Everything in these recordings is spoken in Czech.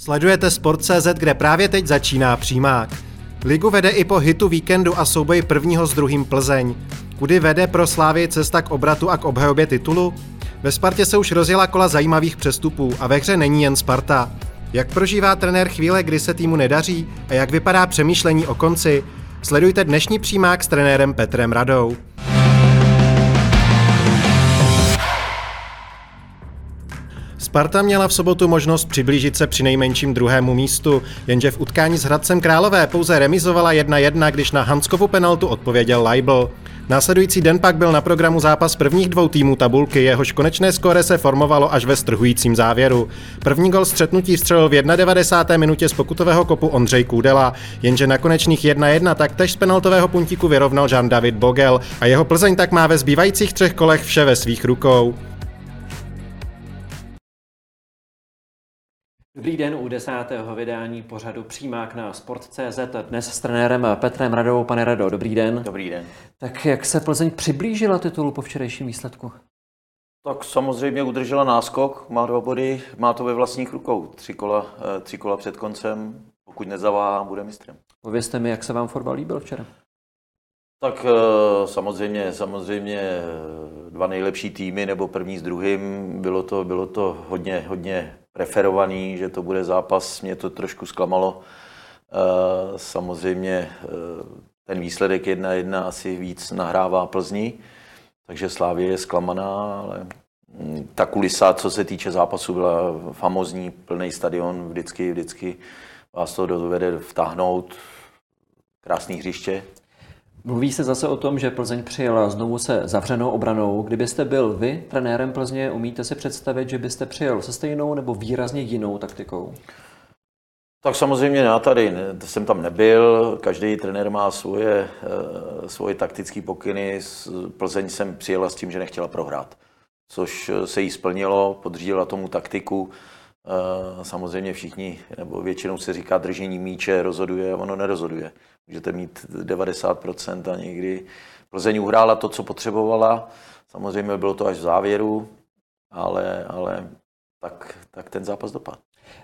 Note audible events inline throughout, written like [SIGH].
Sledujete Sport.cz, kde právě teď začíná přímák. Ligu vede i po hitu víkendu a souboji prvního s druhým Plzeň. Kudy vede pro Slávy cesta k obratu a k obhajobě titulu? Ve Spartě se už rozjela kola zajímavých přestupů a ve hře není jen Sparta. Jak prožívá trenér chvíle, kdy se týmu nedaří a jak vypadá přemýšlení o konci? Sledujte dnešní přímák s trenérem Petrem Radou. Sparta měla v sobotu možnost přiblížit se při nejmenším druhému místu, jenže v utkání s Hradcem Králové pouze remizovala 1-1, když na Hanskovu penaltu odpověděl Leibl. Následující den pak byl na programu zápas prvních dvou týmů tabulky, jehož konečné skóre se formovalo až ve strhujícím závěru. První gol střetnutí střelil v 91. minutě z pokutového kopu Ondřej Kůdela, jenže na konečných 1-1 taktéž z penaltového puntíku vyrovnal Jean-David Bogel a jeho Plzeň tak má ve zbývajících třech kolech vše ve svých rukou. Dobrý den u desátého vydání pořadu Přímák na Sport.cz. Dnes s trenérem Petrem Radou. Pane Rado, dobrý den. Dobrý den. Tak jak se Plzeň přiblížila titulu po včerejším výsledku? Tak samozřejmě udržela náskok, má dva body, má to ve vlastních rukou. Tři kola, eh, tři kola před koncem, pokud nezaváhá, bude mistrem. Povězte mi, jak se vám fotbal líbil včera? Tak eh, samozřejmě, samozřejmě eh, dva nejlepší týmy, nebo první s druhým, bylo to, bylo to hodně, hodně preferovaný, že to bude zápas, mě to trošku zklamalo. Eh, samozřejmě ten výsledek 1-1 asi víc nahrává Plzni, takže Slávě je zklamaná, ale hm, ta kulisa, co se týče zápasu, byla famozní, plný stadion, vždycky, vždycky vás to dovede vtáhnout, krásný hřiště. Mluví se zase o tom, že Plzeň přijela znovu se zavřenou obranou. Kdybyste byl vy trenérem Plzně, umíte si představit, že byste přijel se stejnou nebo výrazně jinou taktikou? Tak samozřejmě já tady jsem tam nebyl, každý trenér má svoje, eh, svoje taktické pokyny. Plzeň jsem přijela s tím, že nechtěla prohrát, což se jí splnilo, podřídila tomu taktiku. Eh, samozřejmě všichni, nebo většinou se říká držení míče rozhoduje, ono nerozhoduje. Můžete mít 90% a někdy Plzeň uhrála to, co potřebovala. Samozřejmě bylo to až v závěru, ale, ale tak, tak ten zápas dopadl.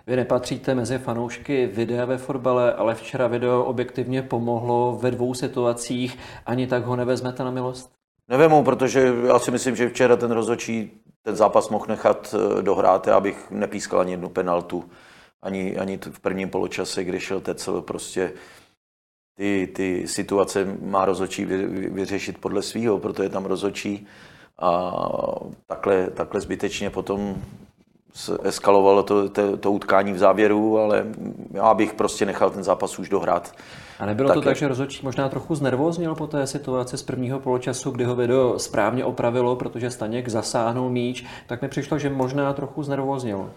Vy nepatříte mezi fanoušky videa ve fotbale, ale včera video objektivně pomohlo ve dvou situacích. Ani tak ho nevezmete na milost? Nevemu, protože já si myslím, že včera ten rozhodčí ten zápas mohl nechat eh, dohrát, já bych nepískal ani jednu penaltu, ani, ani v prvním poločase, kdy šel Tecel, prostě ty, ty situace má rozhodčí vyřešit podle svého, proto je tam rozhodčí a takhle, takhle zbytečně potom eskalovalo to, to, to utkání v závěru, ale já bych prostě nechal ten zápas už dohrát. A nebylo tak to tak, že rozhodčí možná trochu znervóznil po té situaci z prvního poločasu, kdy ho video správně opravilo, protože Staněk zasáhnul míč, tak mi přišlo, že možná trochu znervóznil.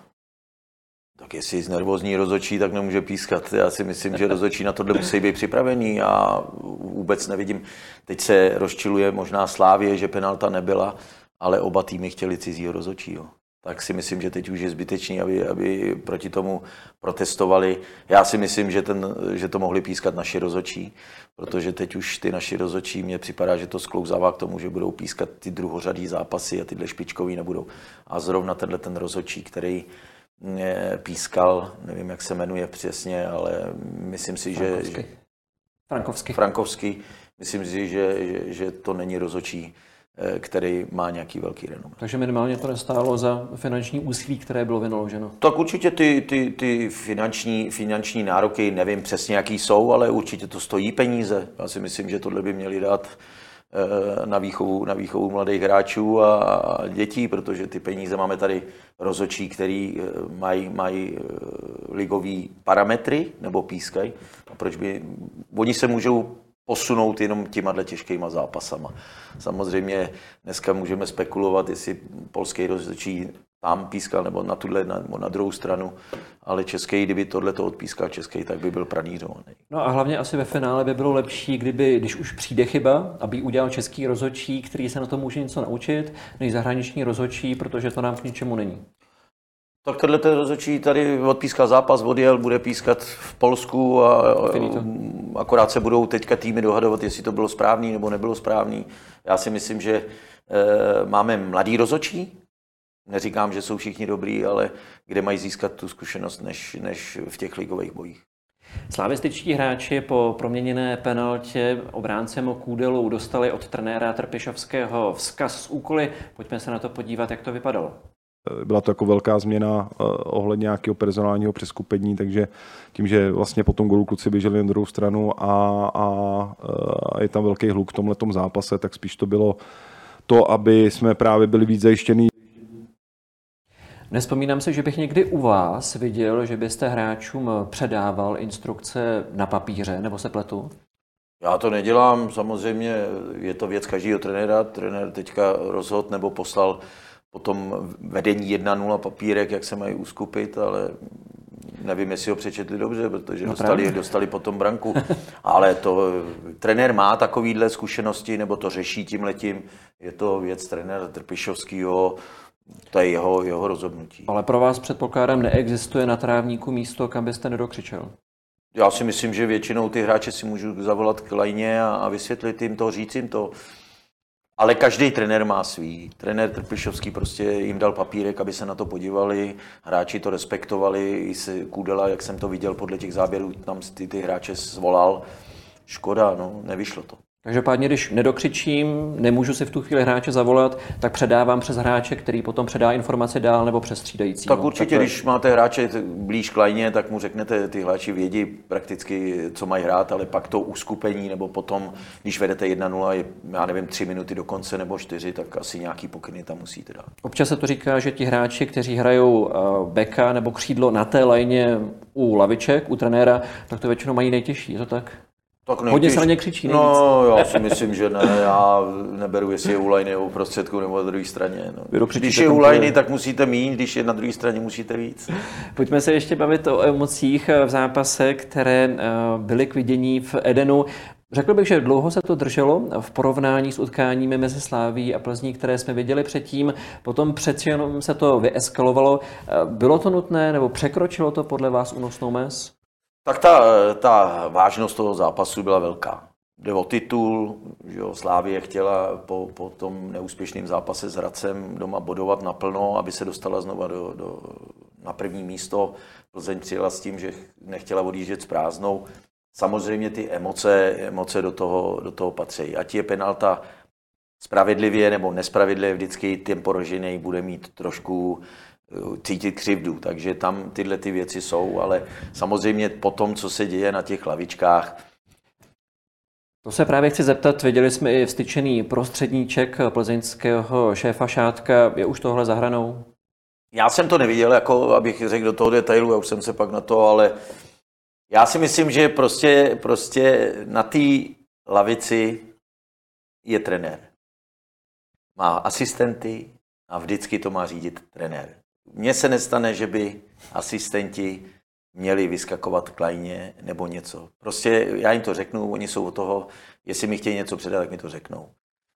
Tak jestli znervózní rozhodčí, tak nemůže pískat. Já si myslím, že rozhodčí na tohle musí být připravený a vůbec nevidím. Teď se rozčiluje možná Slávě, že penalta nebyla, ale oba týmy chtěli cizího rozhodčího tak si myslím, že teď už je zbytečný, aby, aby proti tomu protestovali. Já si myslím, že, ten, že to mohli pískat naši rozočí, protože teď už ty naši rozočí, mně připadá, že to sklouzává k tomu, že budou pískat ty druhořadý zápasy a tyhle špičkový nebudou. A zrovna tenhle ten rozočí, který pískal, nevím, jak se jmenuje přesně, ale myslím si, Frankovský. že... Frankovský. Frankovský. Myslím si, že, že, že to není rozočí Eh, který má nějaký velký renom. Takže minimálně to nestálo za finanční úsilí, které bylo vynaloženo. Tak určitě ty, ty, ty finanční, finanční nároky, nevím přesně, jaký jsou, ale určitě to stojí peníze. Já si myslím, že tohle by měli dát na výchovu, na výchovu mladých hráčů a dětí, protože ty peníze máme tady rozočí, který eh, mají, mají ligový parametry nebo pískají. A proč by, oni se můžou posunout jenom těma těžkýma zápasama. Samozřejmě dneska můžeme spekulovat, jestli polský rozhodčí tam pískal nebo na tuhle, nebo na druhou stranu, ale český, kdyby tohle to odpískal český, tak by byl pranířovaný. No a hlavně asi ve finále by bylo lepší, kdyby, když už přijde chyba, aby udělal český rozhodčí, který se na to může něco naučit, než zahraniční rozhodčí, protože to nám k ničemu není. Tak tenhle ten rozhodčí tady odpískal zápas, odjel, bude pískat v Polsku a Finito. akorát se budou teďka týmy dohadovat, jestli to bylo správný nebo nebylo správný. Já si myslím, že e, máme mladý rozhodčí, neříkám, že jsou všichni dobrý, ale kde mají získat tu zkušenost než, než v těch ligových bojích. Slavističtí hráči po proměněné penaltě obráncem Kůdelou dostali od trenéra Trpišovského vzkaz z úkoly. Pojďme se na to podívat, jak to vypadalo. Byla to jako velká změna uh, ohledně nějakého personálního přeskupení, takže tím, že vlastně po tom golu kluci běželi na druhou stranu a, a, a je tam velký hluk v tomhle zápase, tak spíš to bylo to, aby jsme právě byli víc zajištění Nespomínám si, že bych někdy u vás viděl, že byste hráčům předával instrukce na papíře, nebo se pletu? Já to nedělám, samozřejmě je to věc každého trenéra. Trenér teďka rozhod nebo poslal potom vedení 1-0 papírek, jak se mají uskupit, ale nevím, jestli ho přečetli dobře, protože no dostali, dostali potom branku. Ale to trenér má takovýhle zkušenosti, nebo to řeší tím letím. Je to věc trenéra Trpišovského, to je jeho, jeho rozhodnutí. Ale pro vás předpokládám neexistuje na trávníku místo, kam byste nedokřičel. Já si myslím, že většinou ty hráče si můžu zavolat k lajně a, a vysvětlit jim to, říct jim to. Ale každý trenér má svý. Trenér Trpišovský prostě jim dal papírek, aby se na to podívali, hráči to respektovali, i se Kudela, jak jsem to viděl podle těch záběrů, tam ty, ty hráče zvolal. Škoda, no, nevyšlo to. Každopádně, když nedokřičím, nemůžu si v tu chvíli hráče zavolat, tak předávám přes hráče, který potom předá informace dál nebo přes střídající. Tak určitě, tak když máte hráče blíž k lajně, tak mu řeknete, ty hráči vědí prakticky, co mají hrát, ale pak to uskupení, nebo potom, když vedete 1-0, je, já nevím, 3 minuty do konce nebo 4, tak asi nějaký pokyny tam musíte dát. Občas se to říká, že ti hráči, kteří hrajou eh, beka nebo křídlo na té lajně u laviček, u trenéra, tak to většinou mají nejtěžší, je to tak? Tak nejtěž... Hodně se na ně křičí. Nejvíc. No, já si myslím, že ne. Já neberu, jestli je u lajny u prostředku nebo na druhé straně. No. Když je u lajny, tak musíte méně, když je na druhé straně, musíte víc. [LAUGHS] Pojďme se ještě bavit o emocích v zápase, které eh, byly k vidění v Edenu. Řekl bych, že dlouho se to drželo v porovnání s utkáními mezi Sláví a Plzní, které jsme viděli předtím. Potom přeci jenom se to vyeskalovalo. Eh, bylo to nutné nebo překročilo to podle vás únosnou mez? Tak ta, ta vážnost toho zápasu byla velká. Jde o titul, že jo, Slávie chtěla po, po tom neúspěšném zápase s Hradcem doma bodovat naplno, aby se dostala znova do, do, na první místo. Plzeň přijela s tím, že nechtěla odjíždět s prázdnou. Samozřejmě ty emoce, emoce do, toho, do toho patří. Ať je penalta spravedlivě nebo nespravedlivě, vždycky ten porožený bude mít trošku cítit křivdu, takže tam tyhle ty věci jsou, ale samozřejmě po tom, co se děje na těch lavičkách, to se právě chci zeptat, viděli jsme i vstyčený prostředníček plzeňského šéfa Šátka, je už tohle zahranou? Já jsem to neviděl, jako abych řekl do toho detailu, já už jsem se pak na to, ale já si myslím, že prostě, prostě na té lavici je trenér. Má asistenty a vždycky to má řídit trenér. Mně se nestane, že by asistenti měli vyskakovat klajně nebo něco. Prostě já jim to řeknu, oni jsou o toho, jestli mi chtějí něco předat, tak mi to řeknou.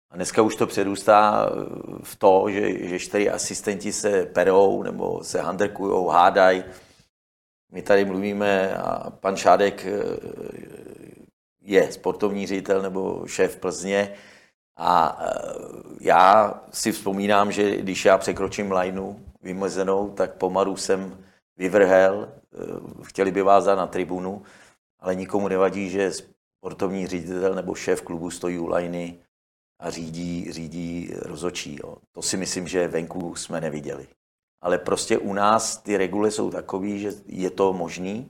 A dneska už to předůstá v to, že, že čtyři asistenti se perou nebo se handrkují, hádají. My tady mluvíme a pan Šádek eh, je sportovní ředitel nebo šéf Plzně a eh, já si vzpomínám, že když já překročím lineu, vymezenou, tak pomalu jsem vyvrhel, eh, chtěli by vás na tribunu, ale nikomu nevadí, že sportovní ředitel nebo šéf klubu stojí u lajny a řídí, řídí rozočí. Jo. To si myslím, že venku jsme neviděli. Ale prostě u nás ty regule jsou takové, že je to možný.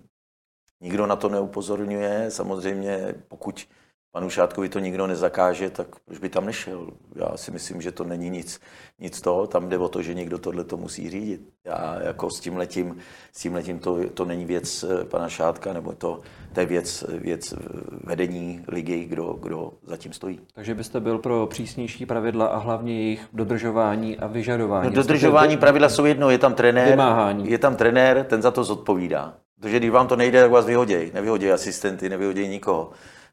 Nikdo na to neupozorňuje. Samozřejmě, pokud panu Šátkovi to nikdo nezakáže, tak proč by tam nešel? Já si myslím, že to není nic, nic toho, tam jde o to, že někdo tohle to musí řídit. Já jako s tím letím, s tím letím to, to není věc eh, pana Šátka, nebo to, to je věc, věc vedení ligy, kdo, kdo zatím stojí. Takže byste byl pro přísnější pravidla a hlavně jejich dodržování a vyžadování. No, dodržování pravidla jsou jedno, je tam trenér, Vymáhání. je tam trenér, ten za to zodpovídá. Protože když vám to nejde, tak vás vyhodějí. Nevyhodějí asistenty, nevyhodějí nikoho.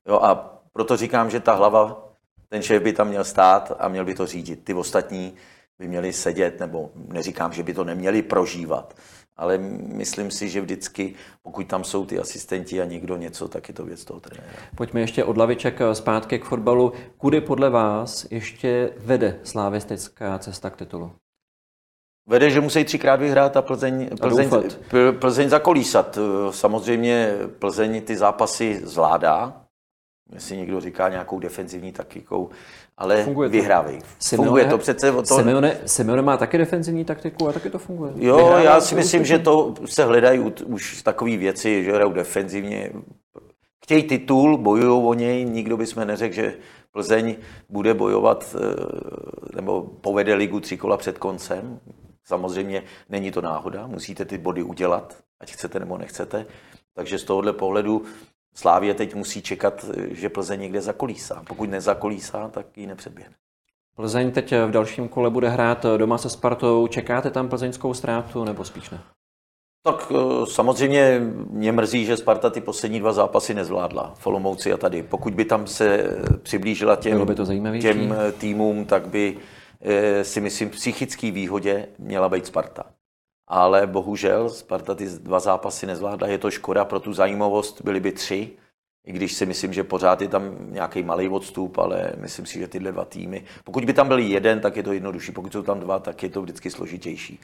Jo, a proto říkám, že ta hlava, ten šéf by tam měl stát a měl by to řídit. Ty ostatní by měli sedět, nebo neříkám, že by to neměli prožívat, ale myslím si, že vždycky, pokud tam jsou ty asistenti a někdo něco, tak je to věc toho trenéra. Pojďme ještě od laviček zpátky k fotbalu. Kudy podle vás ještě vede slávistická cesta k titulu? Vede, že musí třikrát vyhrát a Plzeň, Plzeň, Plzeň zakolísat. Samozřejmě Plzeň ty zápasy zvládá, jestli někdo říká nějakou defenzivní taktikou, ale funguje to. vyhrávej. Simeone, funguje to přece. To... Simeone, Simeone má taky defenzivní taktiku a taky to funguje. Jo, Vyhrává já si myslím, že to se hledají už takové věci, že hrajou defenzivně. Chtějí titul, bojují o něj, nikdo by jsme neřekl, že Plzeň bude bojovat eh, nebo povede ligu tři kola před koncem. Samozřejmě není to náhoda, musíte ty body udělat, ať chcete nebo nechcete. Takže z tohohle pohledu Slávě teď musí čekat, že Plzeň někde zakolísá. Pokud nezakolísá, tak ji nepředběhne. Plzeň teď v dalším kole bude hrát doma se Spartou. Čekáte tam plzeňskou ztrátu nebo spíš ne? Tak eh, samozřejmě mě mrzí, že Sparta ty poslední dva zápasy nezvládla. Folomouci a tady. Pokud by tam se přiblížila těm, by to těm týmům, tak by eh, si myslím psychický výhodě měla být Sparta ale bohužel Sparta ty dva zápasy nezvládla. Je to škoda pro tu zajímavost, byly by tři, i když si myslím, že pořád je tam nějaký malý odstup, ale myslím si, že tyhle dva týmy, pokud by tam byl jeden, tak je to jednodušší, pokud jsou tam dva, tak je to vždycky složitější.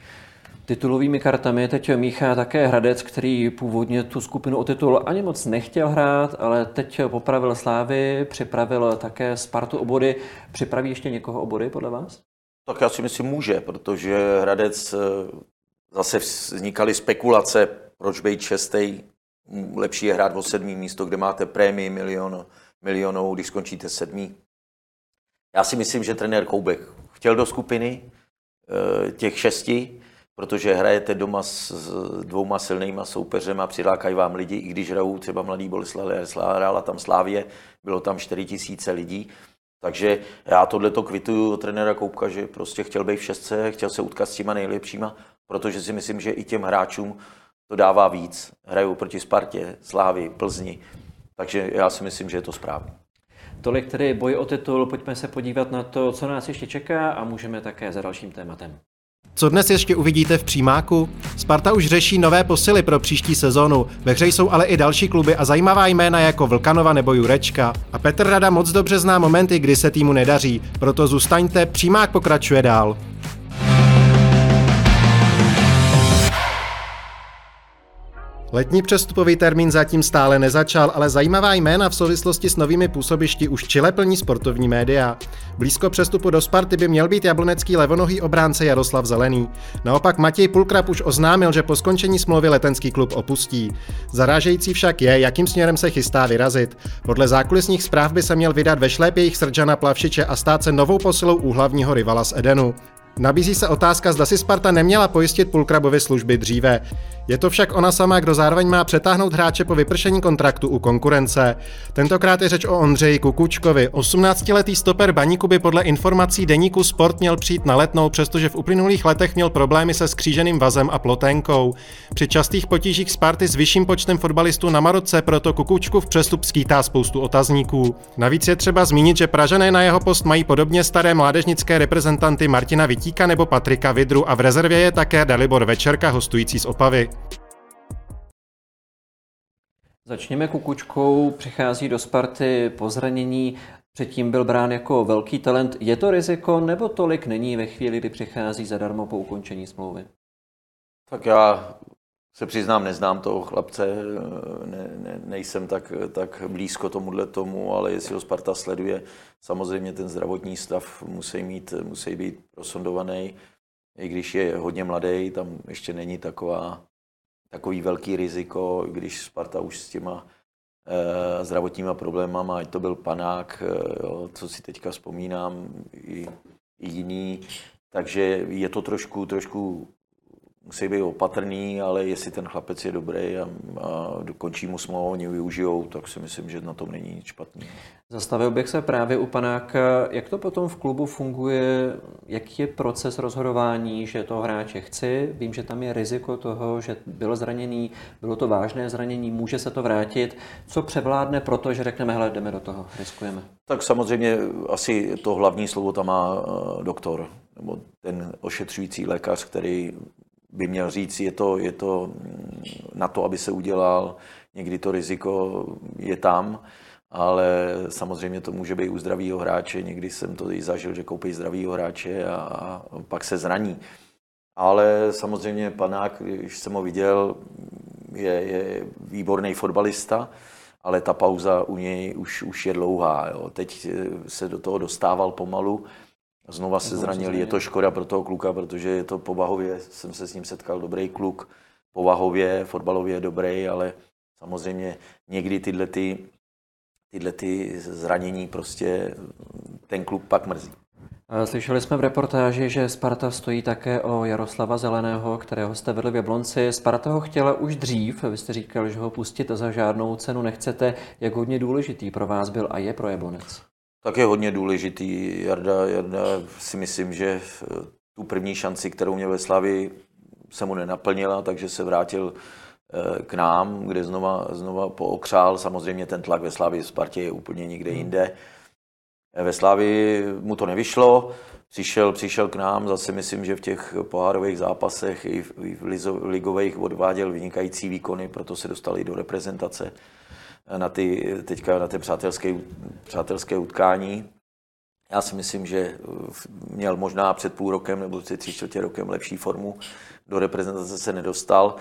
Titulovými kartami teď míchá také Hradec, který původně tu skupinu o titul ani moc nechtěl hrát, ale teď popravil Slávy, připravil také Spartu obody. Připraví ještě někoho obody podle vás? Tak já si myslím může, protože Hradec Zase vznikaly spekulace, proč být šestý, lepší je hrát o sedmý místo, kde máte prémii milion, milionů, když skončíte sedmý. Já si myslím, že trenér Koubek chtěl do skupiny eh, těch šesti, protože hrajete doma s dvouma silnýma soupeřema, přilákají vám lidi, i když hrajou třeba mladý Boleslav hrála tam Slávě, bylo tam 4 tisíce lidí, takže já tohleto kvituju od trenéra Koupka, že prostě chtěl být v šestce, chtěl se utkat s těma nejlepšíma protože si myslím, že i těm hráčům to dává víc. Hrajou proti Spartě, Slávy, Plzni, takže já si myslím, že je to správně. Tolik tedy boj o titul, pojďme se podívat na to, co nás ještě čeká a můžeme také za dalším tématem. Co dnes ještě uvidíte v přímáku? Sparta už řeší nové posily pro příští sezónu. Ve hře jsou ale i další kluby a zajímavá jména jako Vlkanova nebo Jurečka. A Petr Rada moc dobře zná momenty, kdy se týmu nedaří, proto zůstaňte, přímák pokračuje dál. Letní přestupový termín zatím stále nezačal, ale zajímavá jména v souvislosti s novými působišti už čile plní sportovní média. Blízko přestupu do Sparty by měl být jablonecký levonohý obránce Jaroslav Zelený. Naopak Matěj Pulkrab už oznámil, že po skončení smlouvy letenský klub opustí. Zarážející však je, jakým směrem se chystá vyrazit. Podle zákulisních zpráv by se měl vydat ve šlépějích Srdžana Plavšiče a stát se novou posilou úhlavního rivala z Edenu. Nabízí se otázka, zda si Sparta neměla pojistit Pulkrabovi služby dříve. Je to však ona sama, kdo zároveň má přetáhnout hráče po vypršení kontraktu u konkurence. Tentokrát je řeč o Ondřeji Kukučkovi. 18-letý stoper Baníku by podle informací deníku Sport měl přijít na letnou, přestože v uplynulých letech měl problémy se skříženým vazem a ploténkou. Při častých potížích Sparty s vyšším počtem fotbalistů na Maroce proto Kukučku v přestup skýtá spoustu otazníků. Navíc je třeba zmínit, že Pražané na jeho post mají podobně staré mládežnické reprezentanty Martina Vitíka nebo Patrika Vidru a v rezervě je také Dalibor Večerka hostující z Opavy. Začněme Kukučkou, přichází do Sparty po zranění, předtím byl brán jako velký talent. Je to riziko nebo tolik není ve chvíli, kdy přichází zadarmo po ukončení smlouvy? Tak já se přiznám, neznám toho chlapce, ne, ne, nejsem tak, tak blízko tomuhle tomu, ale jestli ho Sparta sleduje, samozřejmě ten zdravotní stav musí, mít, musí být prosondovaný, i když je hodně mladý, tam ještě není taková takový velký riziko, když Sparta už s těma e, zdravotníma problémama, ať to byl panák, e, jo, co si teďka vzpomínám, i, i jiný. Takže je to trošku, trošku musí být opatrný, ale jestli ten chlapec je dobrý a, a dokončí mu smlouvu, oni využijou, tak si myslím, že na tom není nic špatného. Zastavil bych se právě u panáka. Jak to potom v klubu funguje? Jaký je proces rozhodování, že toho hráče chci? Vím, že tam je riziko toho, že byl zraněný, bylo to vážné zranění, může se to vrátit. Co převládne proto, že řekneme, hele, jdeme do toho, riskujeme? Tak samozřejmě asi to hlavní slovo tam má uh, doktor, nebo ten ošetřující lékař, který by měl říct, je to, je to mm, na to, aby se udělal, někdy to riziko je tam, ale samozřejmě to může být u zdravého hráče, někdy jsem to i zažil, že koupí zdravého hráče a, a pak se zraní. Ale samozřejmě panák, když jsem ho viděl, je, je výborný fotbalista, ale ta pauza u něj už, už je dlouhá. Jo. Teď se do toho dostával pomalu, Znova se zranil, je to škoda pro toho kluka, protože je to povahově, jsem se s ním setkal, dobrý kluk, povahově, fotbalově dobrý, ale samozřejmě někdy tyhle, ty, tyhle ty zranění prostě ten kluk pak mrzí. Slyšeli jsme v reportáži, že Sparta stojí také o Jaroslava Zeleného, kterého jste vedli v Jablonci. Sparta ho chtěla už dřív, vy jste říkal, že ho pustit za žádnou cenu nechcete. Jak hodně důležitý pro vás byl a je pro Jablonec? Tak je hodně důležitý. Jarda, Jarda si myslím, že tu první šanci, kterou měl ve Slavi, se mu nenaplnila, takže se vrátil eh, k nám, kde znova, znova pookřál. Samozřejmě ten tlak ve Slavii v Spartě je úplně někde hmm. jinde. Eh, ve Slavii mu to nevyšlo, přišel, přišel k nám, zase myslím, že v těch pohárových zápasech i v, i v ligových odváděl vynikající výkony, proto se dostali do reprezentace na ty, teďka na ty přátelské, přátelské utkání. Já si myslím, že měl možná před půl rokem nebo před tři čtvrtě rokem lepší formu. Do reprezentace se nedostal,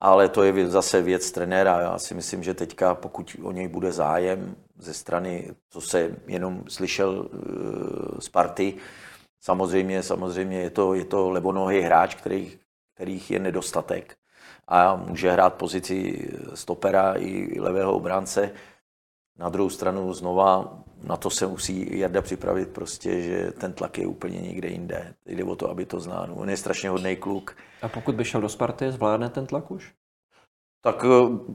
ale to je zase věc trenéra. Já si myslím, že teďka, pokud o něj bude zájem ze strany, co se jenom slyšel eh, z party, samozřejmě, samozřejmě je to, je to lebonohý hráč, který, kterých je nedostatek a může hrát pozici stopera i levého obránce. Na druhou stranu znova na to se musí Jarda připravit prostě, že ten tlak je úplně někde jinde. Jde o to, aby to znal. On je strašně hodný kluk. A pokud by šel do Sparty, zvládne ten tlak už? Tak eh,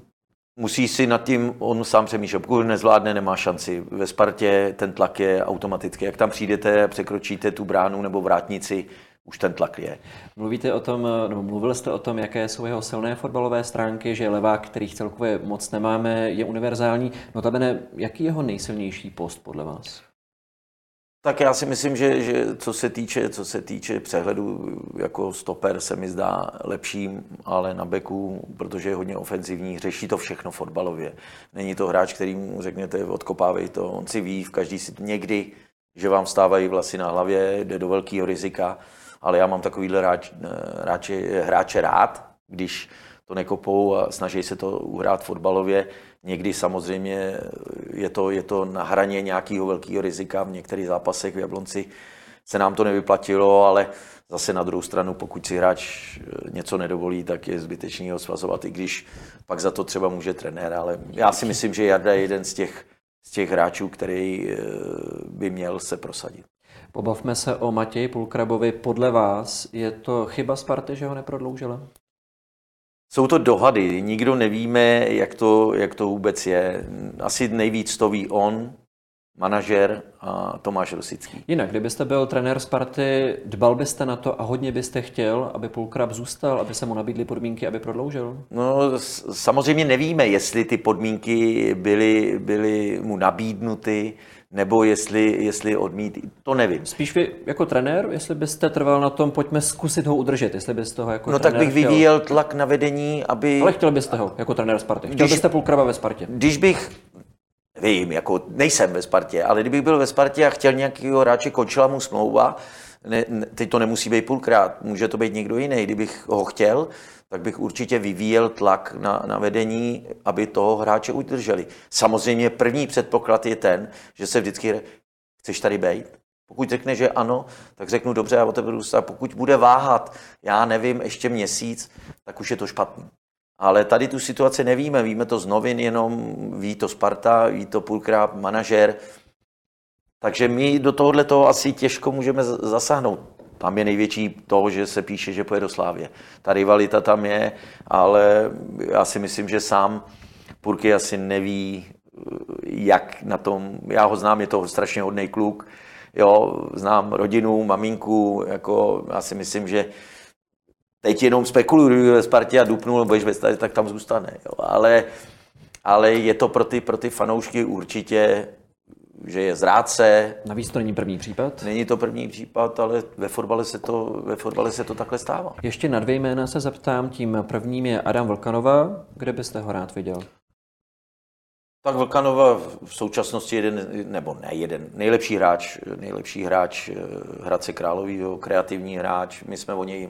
musí si nad tím on sám přemýšlet. Pokud nezvládne, nemá šanci. Ve Spartě ten tlak je automaticky. Jak tam přijdete, překročíte tu bránu nebo vrátnici, už ten tlak je. Mluvíte o tom, nebo mluvil jste o tom, jaké jsou jeho silné fotbalové stránky, že levák, kterých celkově moc nemáme, je univerzální. Notabene, jaký je jeho nejsilnější post podle vás? Tak já si myslím, že, že co, se týče, co se týče přehledu jako stoper se mi zdá lepším, ale na beku, protože je hodně ofenzivní, řeší to všechno fotbalově. Není to hráč, který mu řeknete, odkopávej to, on si ví, v každý si někdy, že vám stávají vlasy na hlavě, jde do velkého rizika ale já mám takovýhle hráč, hráče, hráče rád, když to nekopou a snaží se to uhrát fotbalově. Někdy samozřejmě je to, je to na hraně nějakého velkého rizika. V některých zápasech v Jablonci se nám to nevyplatilo, ale zase na druhou stranu, pokud si hráč něco nedovolí, tak je zbytečný ho svazovat, i když pak za to třeba může trenér. Ale já si myslím, že Jarda je jeden z těch, z těch hráčů, který eh, by měl se prosadit. Pobavme se o Matěji Pulkrabovi. Podle vás je to chyba Sparty, že ho neprodloužila? Jsou to dohady, nikdo nevíme, jak to, jak to vůbec je. Asi nejvíc to ví on, manažer a Tomáš Rosický. Jinak, kdybyste byl trenér Sparty, dbal byste na to a hodně byste chtěl, aby Pulkrab zůstal, aby se mu nabídly podmínky, aby prodloužil? No, samozřejmě nevíme, jestli ty podmínky byly, byly mu nabídnuty, nebo jestli, jestli odmít, to nevím. Spíš vy jako trenér, jestli byste trval na tom, pojďme zkusit ho udržet, jestli byste ho jako No tak bych chtěl... vyvíjel tlak na vedení, aby... Ale chtěl byste ho jako trenér Sparty. Chtěl když, byste Pulkraba ve Spartě. Když bych Vím, jako nejsem ve Spartě, ale kdybych byl ve Spartě a chtěl nějakého hráče, končila mu smlouva, ne, ne, teď to nemusí být půlkrát, může to být někdo jiný, kdybych ho chtěl, tak bych určitě vyvíjel tlak na, na vedení, aby toho hráče udrželi. Samozřejmě první předpoklad je ten, že se vždycky chceš tady být. Pokud řekne, že ano, tak řeknu dobře, já otevřu A pokud bude váhat, já nevím, ještě měsíc, tak už je to špatný. Ale tady tu situaci nevíme, víme to z novin jenom, ví to Sparta, ví to půlkrát manažer. Takže my do tohohle toho asi těžko můžeme zasáhnout. Tam je největší to, že se píše, že pojede do Slávě. Ta rivalita tam je, ale já si myslím, že sám Purky asi neví, jak na tom, já ho znám, je to strašně hodný kluk, jo, znám rodinu, maminku, jako já si myslím, že teď jenom spekuluju, kdyby ve Spartě a dupnul, budeš ve stadě, tak tam zůstane, jo, ale, ale je to pro ty, pro ty fanoušky určitě že je zrádce. Navíc to není první případ? Není to první případ, ale ve fotbale se to, ve fotbale se to takhle stává. Ještě na dvě jména se zeptám. Tím prvním je Adam Vlkanova. Kde byste ho rád viděl? Tak Vlkanova v současnosti jeden, nebo ne jeden, nejlepší hráč, nejlepší hráč eh, Hradce Královýho, kreativní hráč. My jsme o něj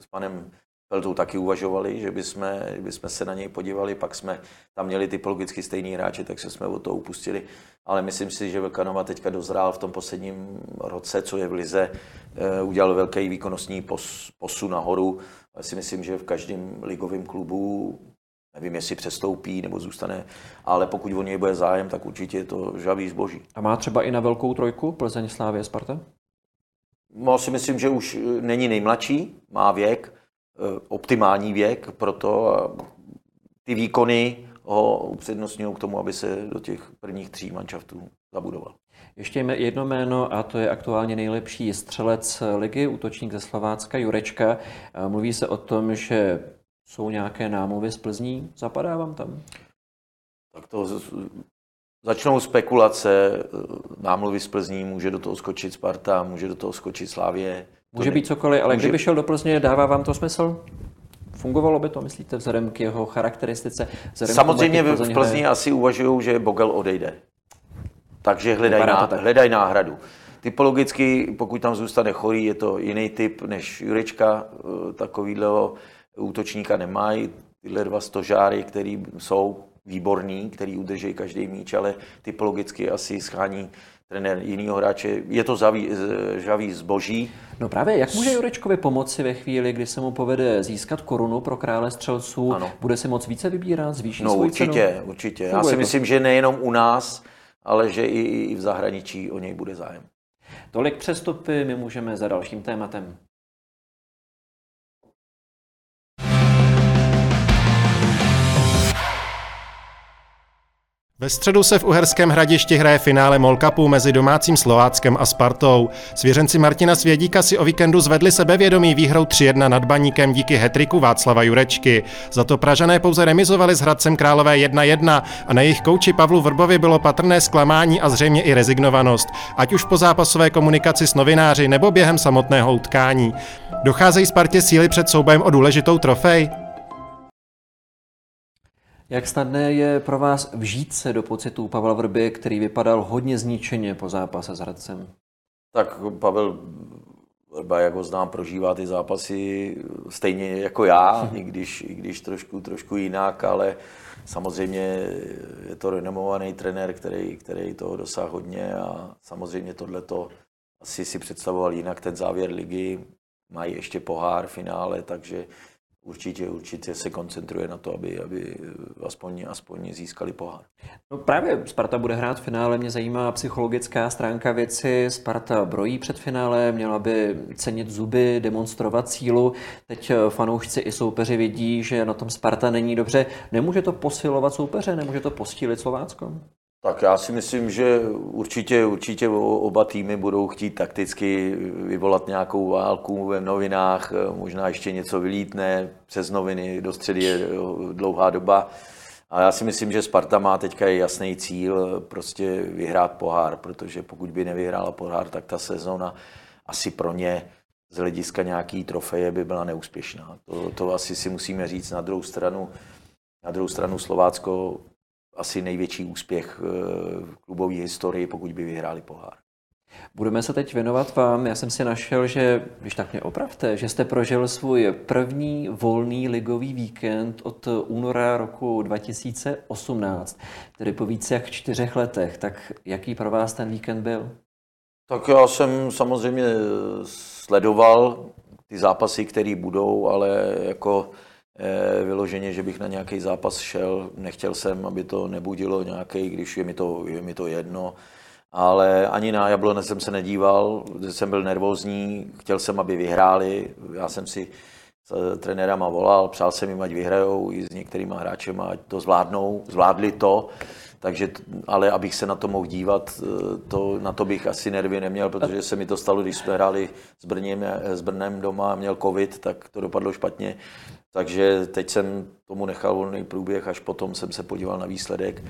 s panem Peltou taky uvažovali, že bychom, že bychom se na něj podívali, pak jsme tam měli typologicky stejný hráče, tak se jsme o to upustili. Ale myslím si, že Vlkanova teďka dozrál v tom posledním roce, co je v Lize, eh, udělal velký výkonnostní posun nahoru. Já si myslím, že v každém ligovém klubu Nevím, jestli přestoupí nebo zůstane, ale pokud o něj bude zájem, tak určitě je to žavý zboží. A má třeba i na velkou trojku Plzeň, Slávě, Sparta? No, si myslím, že už není nejmladší, má věk, eh, optimální věk, proto ty výkony ho upřednostňují k tomu, aby se do těch prvních tří manšaftů zabudoval. Ještě jedno jméno a to je aktuálně nejlepší střelec ligy, útočník ze Slovácka Jurečka. Mluví se o tom, že jsou nějaké námluvy z Plzní? Zapadá vám tam? Tak to začnou spekulace, námluvy z Plzní, může do toho skočit Sparta, může do toho skočit Slávě. Může být cokoliv, ale může... kdyby šel do Plzně, dává vám to smysl? Fungovalo by to, myslíte, vzhledem k jeho charakteristice? Samozřejmě v Plzni hraje? asi uvažují, že Bogel odejde. Takže hledají, ná, tak. hledaj náhradu. Typologicky, pokud tam zůstane chorý, je to jiný typ než Jurečka, eh, takovýhle útočníka nemají. Tyhle dva stožáry, který jsou výborní, který udrží každý míč, ale typologicky asi schání trenér jiného hráče. Je to zavý, žavý zboží. No právě, jak může Jurečkovi pomoci ve chvíli, kdy se mu povede získat korunu pro krále střelců? Ano. Bude si moc více vybírat, zvýší no, určitě, cenu? určitě. Já si myslím, že nejenom u nás, ale že i, i v zahraničí o něj bude zájem. Tolik přestupy, my můžeme za dalším tématem. Ve středu se v Uherském hradišti hraje finále Molkapu mezi domácím Slováckem a Spartou. Svěřenci Martina Svědíka si o víkendu zvedli sebevědomí výhrou 3-1 nad baníkem díky hetriku Václava Jurečky. Za to Pražané pouze remizovali s Hradcem Králové 1-1 a na jejich kouči Pavlu Vrbovi bylo patrné zklamání a zřejmě i rezignovanost, ať už po zápasové komunikaci s novináři nebo během samotného utkání. Docházejí Spartě síly před soubojem o důležitou trofej? Jak snadné je pro vás vžít se do pocitů Pavla Vrby, který vypadal hodně zničeně po zápase s Hradcem? Tak Pavel Vrba, jak ho znám, prožívá ty zápasy stejně jako já, [LAUGHS] i když, i když trošku, trošku jinak, ale samozřejmě je to renomovaný trenér, který, který toho dosáhl hodně a samozřejmě tohleto asi si představoval jinak ten závěr ligy. Mají ještě pohár finále, takže určitě, určitě se koncentruje na to, aby, aby aspoň, aspoň získali pohár. No právě Sparta bude hrát v finále, mě zajímá psychologická stránka věci. Sparta brojí před finále, měla by cenit zuby, demonstrovat sílu. Teď eh, fanoušci i soupeři vidí, že na tom Sparta není dobře. Nemůže to posilovat soupeře, nemůže to postílit Slovácko? Tak já si myslím, že určitě, určitě oba týmy budou chtít takticky vyvolat nějakou válku ve novinách, možná ještě něco vylítne přes noviny, do středy je dlouhá doba. A já si myslím, že Sparta má teďka jasný cíl prostě vyhrát pohár, protože pokud by nevyhrála pohár, tak ta sezóna asi pro ně z hlediska nějaký trofeje by byla neúspěšná. To, to asi si musíme říct na druhou stranu. Na druhou stranu Slovácko asi největší úspěch eh, v klubové historii, pokud by vyhráli pohár. Budeme se teď věnovat vám. Já jsem si našel, že, když tak mě opravte, že jste prožil svůj první volný ligový víkend od února roku 2018, tedy po více jak čtyřech letech. Tak jaký pro vás ten víkend byl? Tak já jsem samozřejmě sledoval ty zápasy, které budou, ale jako vyloženě, že bych na nějaký zápas šel. Nechtěl jsem, aby to nebudilo nějaký, když je mi to, je mi to jedno. Ale ani na Jablonec jsem se nedíval, jsem byl nervózní, chtěl jsem, aby vyhráli. Já jsem si s trenérama volal, přál jsem jim, ať vyhrajou i s některýma hráčem, ať to zvládnou, zvládli to. Takže, ale abych se na to mohl dívat, eh, to, na to bych asi nervy neměl, protože se mi to stalo, když jsme hráli s, Brněm, s Brnem doma a měl covid, tak to dopadlo špatně. Takže teď jsem tomu nechal volný průběh, až potom jsem se podíval na výsledek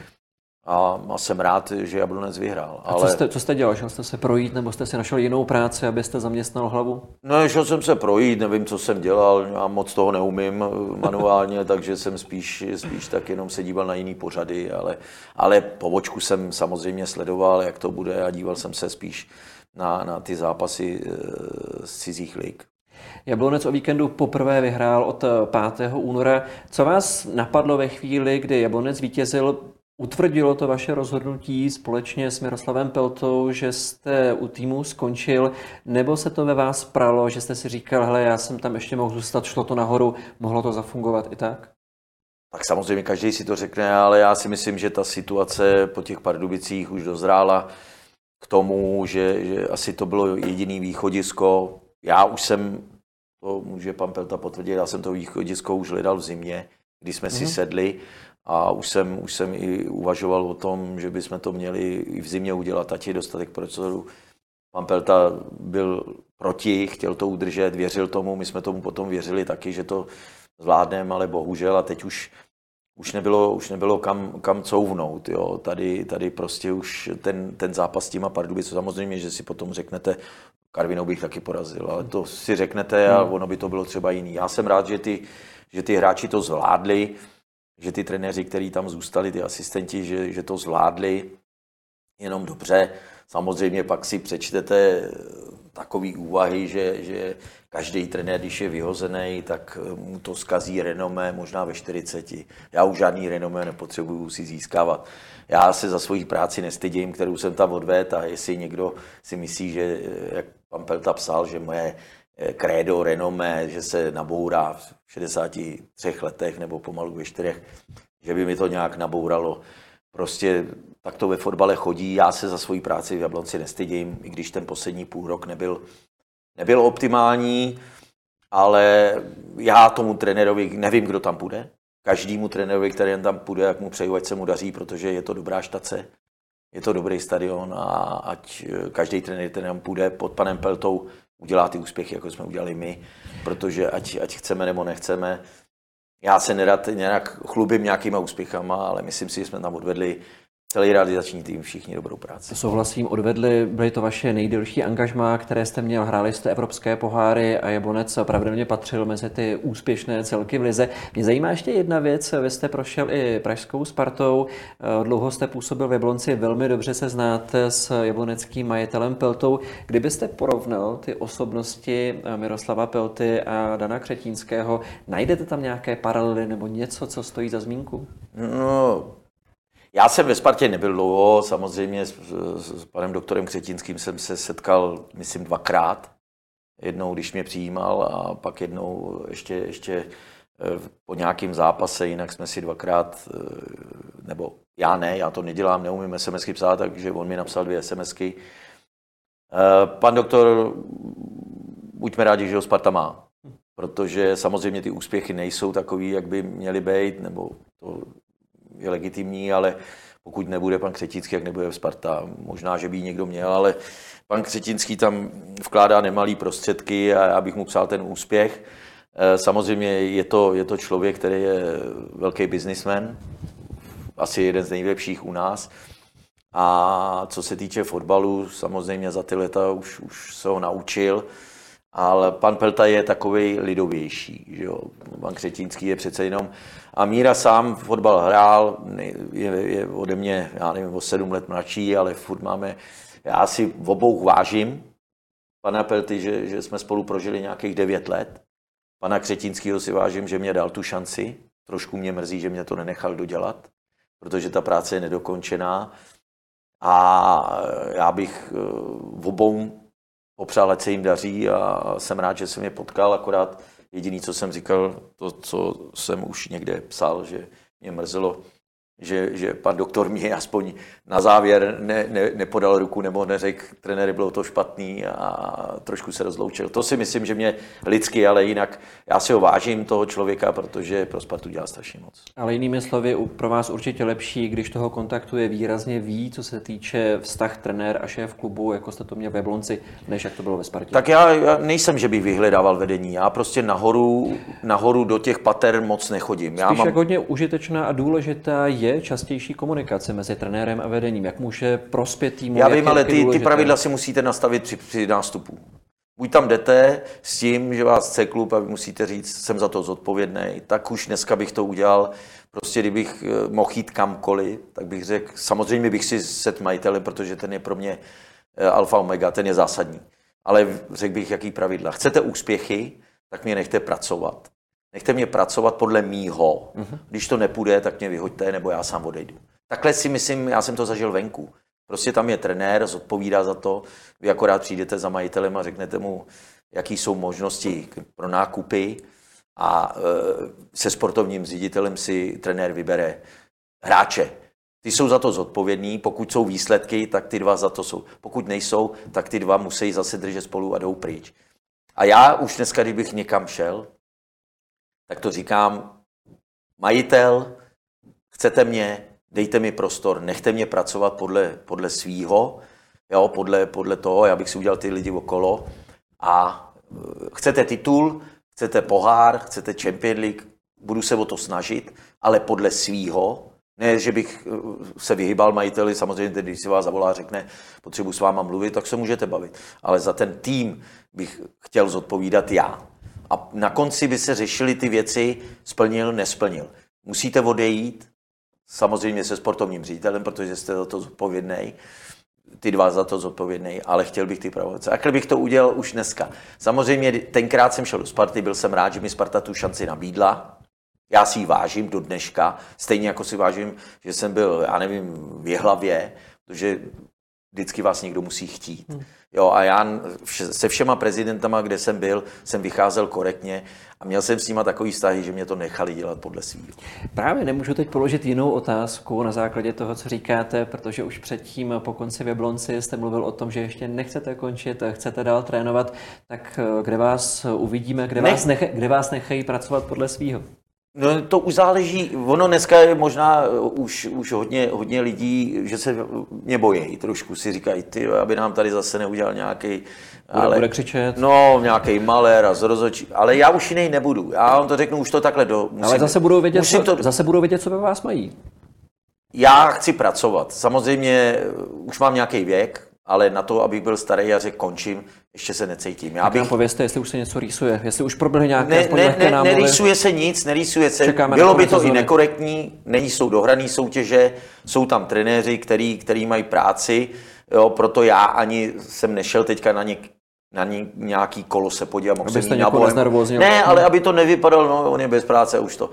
a, a jsem rád, že Jablonec vyhrál. A co, jste, co jste dělal? Šel jste se projít nebo jste si našel jinou práci, abyste zaměstnal hlavu? No, šel jsem se projít, nevím, co jsem dělal, já moc toho neumím eh, manuálně, [LAUGHS] takže jsem spíš, spíš tak jenom se díval na jiný pořady, ale, ale po očku jsem samozřejmě sledoval, jak to bude a díval jsem se spíš na, na ty zápasy eh, z cizích lig. Jablonec o víkendu poprvé vyhrál od 5. února. Co vás napadlo ve chvíli, kdy Jablonec vítězil? Utvrdilo to vaše rozhodnutí společně s Miroslavem Peltou, že jste u týmu skončil, nebo se to ve vás pralo, že jste si říkal, hele, já jsem tam ještě mohl zůstat, šlo to nahoru, mohlo to zafungovat i tak? Tak samozřejmě každý si to řekne, ale já si myslím, že ta situace po těch Pardubicích už dozrála k tomu, že, že asi to bylo jediný východisko. Já už jsem, to může pan Pelta potvrdit, já jsem to východisko už hledal v zimě, kdy jsme mm-hmm. si mhm. sedli a už jsem, už jsem i uvažoval o tom, že bychom to měli i v zimě udělat, ať je dostatek procesoru. Pan Pelta byl proti, chtěl to udržet, věřil tomu, my jsme tomu potom věřili taky, že to zvládneme, ale bohužel a teď už, už nebylo, už nebylo kam, kam couvnout. Jo. Tady, tady prostě už ten, ten zápas s těma Pardubicou, samozřejmě, že si potom řeknete, Karvinou bych taky porazil, ale to si řeknete a hmm. ono by to bylo třeba jiný. Já jsem rád, že ty, že ty hráči to zvládli, že ty trenéři, kteří tam zůstali, ty asistenti, že, že to zvládli jenom dobře. Samozřejmě pak si přečtete takové úvahy, že, že každý trenér, když je vyhozený, tak mu to skazí renomé možná ve 40. Já už žádný renomé nepotřebuju si získávat. Já se za svoji práci nestydím, kterou jsem tam odvedl a jestli někdo si myslí, že, jak pan Pelta psal, že moje krédo, renomé, že se nabourá v 63 letech nebo pomalu ve čtyřech, že by mi to nějak nabouralo. Prostě tak to ve fotbale chodí. Já se za svoji práci v Jablonci nestydím, i když ten poslední půl rok nebyl, nebyl optimální, ale já tomu trenérovi nevím, kdo tam půjde. Každému trenérovi, který tam půjde, jak mu přeju, ať se mu daří, protože je to dobrá štace, je to dobrý stadion a ať každý trenér, který tam půjde pod panem Peltou, udělá ty úspěchy, jako jsme udělali my, protože ať, ať chceme nebo nechceme, já se nerad nějak chlubím nějakýma úspěchama, ale myslím si, že jsme tam odvedli celý realizační tým, všichni dobrou práci. Souhlasím, odvedli, byly to vaše nejdelší angažmá, které jste měl, hráli jste evropské poháry a Jablonec pravděpodobně patřil mezi ty úspěšné celky v lize. Mě zajímá ještě jedna věc, vy jste prošel i pražskou Spartou, dlouho jste působil v Jablonci, velmi dobře se znáte s jabloneckým majitelem Peltou. Kdybyste porovnal ty osobnosti Miroslava Pelty a Dana Křetínského, najdete tam nějaké paralely nebo něco, co stojí za zmínku? No, já jsem ve Spartě nebyl dlouho, samozřejmě s, s panem doktorem Křetinským jsem se setkal, myslím, dvakrát. Jednou, když mě přijímal a pak jednou ještě, ještě eh, po nějakém zápase, jinak jsme si dvakrát, eh, nebo já ne, já to nedělám, neumím SMSky psát, takže on mi napsal dvě SMSky. Eh, pan doktor, buďme rádi, že ho Sparta má, protože samozřejmě ty úspěchy nejsou takový, jak by měly být, nebo to je legitimní, ale pokud nebude pan Křetinský, jak nebude v Sparta. Možná, že by ji někdo měl, ale pan Křetinský tam vkládá nemalý prostředky a já bych mu psal ten úspěch. Eh, samozřejmě je to, je to člověk, který je velký biznismen, asi jeden z nejlepších u nás. A co se týče fotbalu, samozřejmě za ty leta už, už se ho naučil, ale pan Pelta je takový lidovější. Že jo? Pan Křetínský je přece jenom a Míra sám fotbal hrál, je, je ode mě, já nevím, o sedm let mladší, ale furt máme, já si v obou vážím pana Pelty, že, že jsme spolu prožili nějakých devět let. Pana Křetínského si vážím, že mě dal tu šanci. Trošku mě mrzí, že mě to nenechal dodělat, protože ta práce je nedokončená. A já bych eh, v obou popřál, ať se jim daří a jsem rád, že jsem je potkal, akorát Jediný, co jsem říkal, to, co jsem už někde psal, že mě mrzelo, že, že pan doktor mě aspoň na závěr ne, ne, nepodal ruku nebo neřekl, trenéry bylo to špatný a trošku se rozloučil. To si myslím, že mě lidsky, ale jinak já si ho vážím toho člověka, protože pro Spartu dělá strašně moc. Ale jinými slovy, pro vás určitě lepší, když toho kontaktu je výrazně ví, co se týče vztah trenér a šéf klubu, jako jste to měl ve Blonci, než jak to bylo ve Spartě. Tak já, já nejsem, že bych vyhledával vedení. Já prostě nahoru, nahoru do těch pater moc nechodím. Já Spíš mám... jak hodně užitečná a důležitá je častější komunikace mezi trenérem a vedením? Jak může prospět týmu? Já vím, je- ale je ty, ty pravidla si musíte nastavit při, při nástupu. Buď tam jdete s tím, že vás chce klub a vy musíte říct, jsem za to zodpovědný, tak už dneska bych to udělal. Prostě kdybych eh, mohl jít kamkoliv, tak bych řekl, samozřejmě bych si set majitele, protože ten je pro mě eh, alfa omega, ten je zásadní. Ale řekl bych, jaký pravidla. Chcete úspěchy, tak mě nechte pracovat. Nechte mě pracovat podle mýho. Když to nepůjde, tak mě vyhoďte, nebo já sám odejdu. Takhle si myslím, já jsem to zažil venku. Prostě tam je trenér, zodpovídá za to. Vy akorát přijdete za majitelem a řeknete mu, jaký jsou možnosti pro nákupy a e, se sportovním ředitelem si trenér vybere hráče. Ty jsou za to zodpovědní, pokud jsou výsledky, tak ty dva za to jsou. Pokud nejsou, tak ty dva musí zase držet spolu a jdou pryč. A já už dneska, kdybych někam šel, tak to říkám, majitel, chcete mě, dejte mi prostor, nechte mě pracovat podle, podle svýho, jo, podle, podle toho, já bych si udělal ty lidi okolo a eh, chcete titul, chcete pohár, chcete Champion League, budu se o to snažit, ale podle svýho, ne, že bych eh, se vyhýbal majiteli, samozřejmě, když si vás zavolá a řekne, potřebuji s váma mluvit, tak se můžete bavit. Ale za ten tým bych chtěl zodpovídat já. A na konci by se řešily ty věci, splnil, nesplnil. Musíte odejít, samozřejmě se sportovním ředitelem, protože jste za to zodpovědný, ty dva za to zodpovědný, ale chtěl bych ty pravomoce. A chtěl bych to udělal už dneska. Samozřejmě tenkrát jsem šel do Sparty, byl jsem rád, že mi Sparta tu šanci nabídla. Já si ji vážím do dneška, stejně jako si vážím, že jsem byl, já nevím, v Jehlavě, protože vždycky vás někdo musí chtít. Jo, a já se všema prezidentama, kde jsem byl, jsem vycházel korektně a měl jsem s nima takový vztahy, že mě to nechali dělat podle svého. Právě nemůžu teď položit jinou otázku na základě toho, co říkáte, protože už předtím po konci v Jablonci jste mluvil o tom, že ještě nechcete končit, chcete dál trénovat, tak eh, kde vás uvidíme, kde, Ne. vás, neche, kde vás nechají pracovat podle svýho? No, to už záleží, ono dneska je možná uh, už, už hodně, hodně lidí, že se mě bojí trošku, si říkají, ty, aby nám tady zase neudělal nějaký, Bude, bude křičet? no, nějaký malér a zrozočí, ale já už jiný nebudu, já vám to řeknu, už to takhle do, musím, Ale zase budou, vědět, musím co, to, zase budou vědět, co ve vás mají. já chci pracovat, samozřejmě uh, už mám nějaký věk, ale na to, abych byl starý a řekl končím, ještě se necítím. Já Tak bych nám povězte, jestli už se něco rýsuje, jestli už proběhly nějaké ne, ne, ne, námluvy. nerýsuje se nic, nerýsuje se. Čekáme Bylo by to i sezóny. nekorektní, není jsou dohraný soutěže, jsou tam trenéři, který, který mají práci, jo, proto já ani jsem nešel teďka na, něk, na ně, nějaký kolo se podívat. mohl jsem jít na. Ne, ale aby to nevypadalo, no, on je bez práce už to.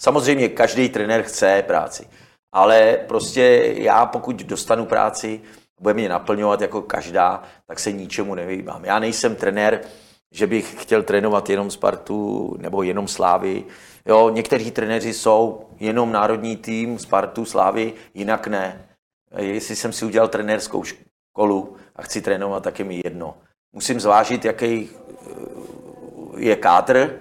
Samozřejmě každý trenér chce práci, ale prostě já pokud dostanu práci, bude mě naplňovat jako každá, tak se ničemu nevyhýbám. Já nejsem trenér, že bych chtěl trénovat jenom Spartu nebo jenom Slávy. Jo, někteří trenéři jsou jenom národní tým, Spartu, Slávy, jinak ne. Jestli jsem si udělal trenérskou školu a chci trénovat, tak je mi jedno. Musím zvážit, jaký eh, je kádr,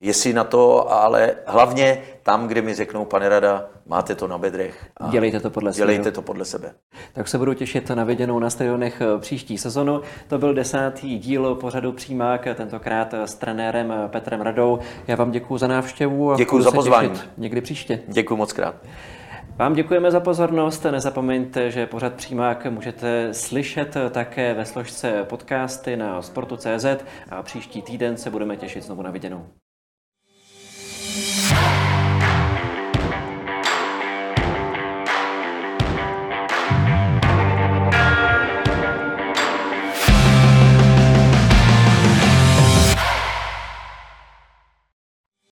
jestli na to, ale hlavně tam, kde mi řeknou, pane Rada, máte to na bedrech. A Dělejte to podle dělejte svého. to podle sebe. Tak se budu těšit na viděnou na stadionech eh, příští sezonu. To byl desátý díl pořadu Přímák, tentokrát s trenérem Petrem Radou. Já vám děkuji za návštěvu a Děkuji za se pozvání. těšit někdy příště. Děkuji moc krát. Vám děkujeme za pozornost. Nezapomeňte, že pořad Přímák můžete slyšet také ve složce podcasty na sportu.cz a příští týden se budeme těšit znovu na viděnou.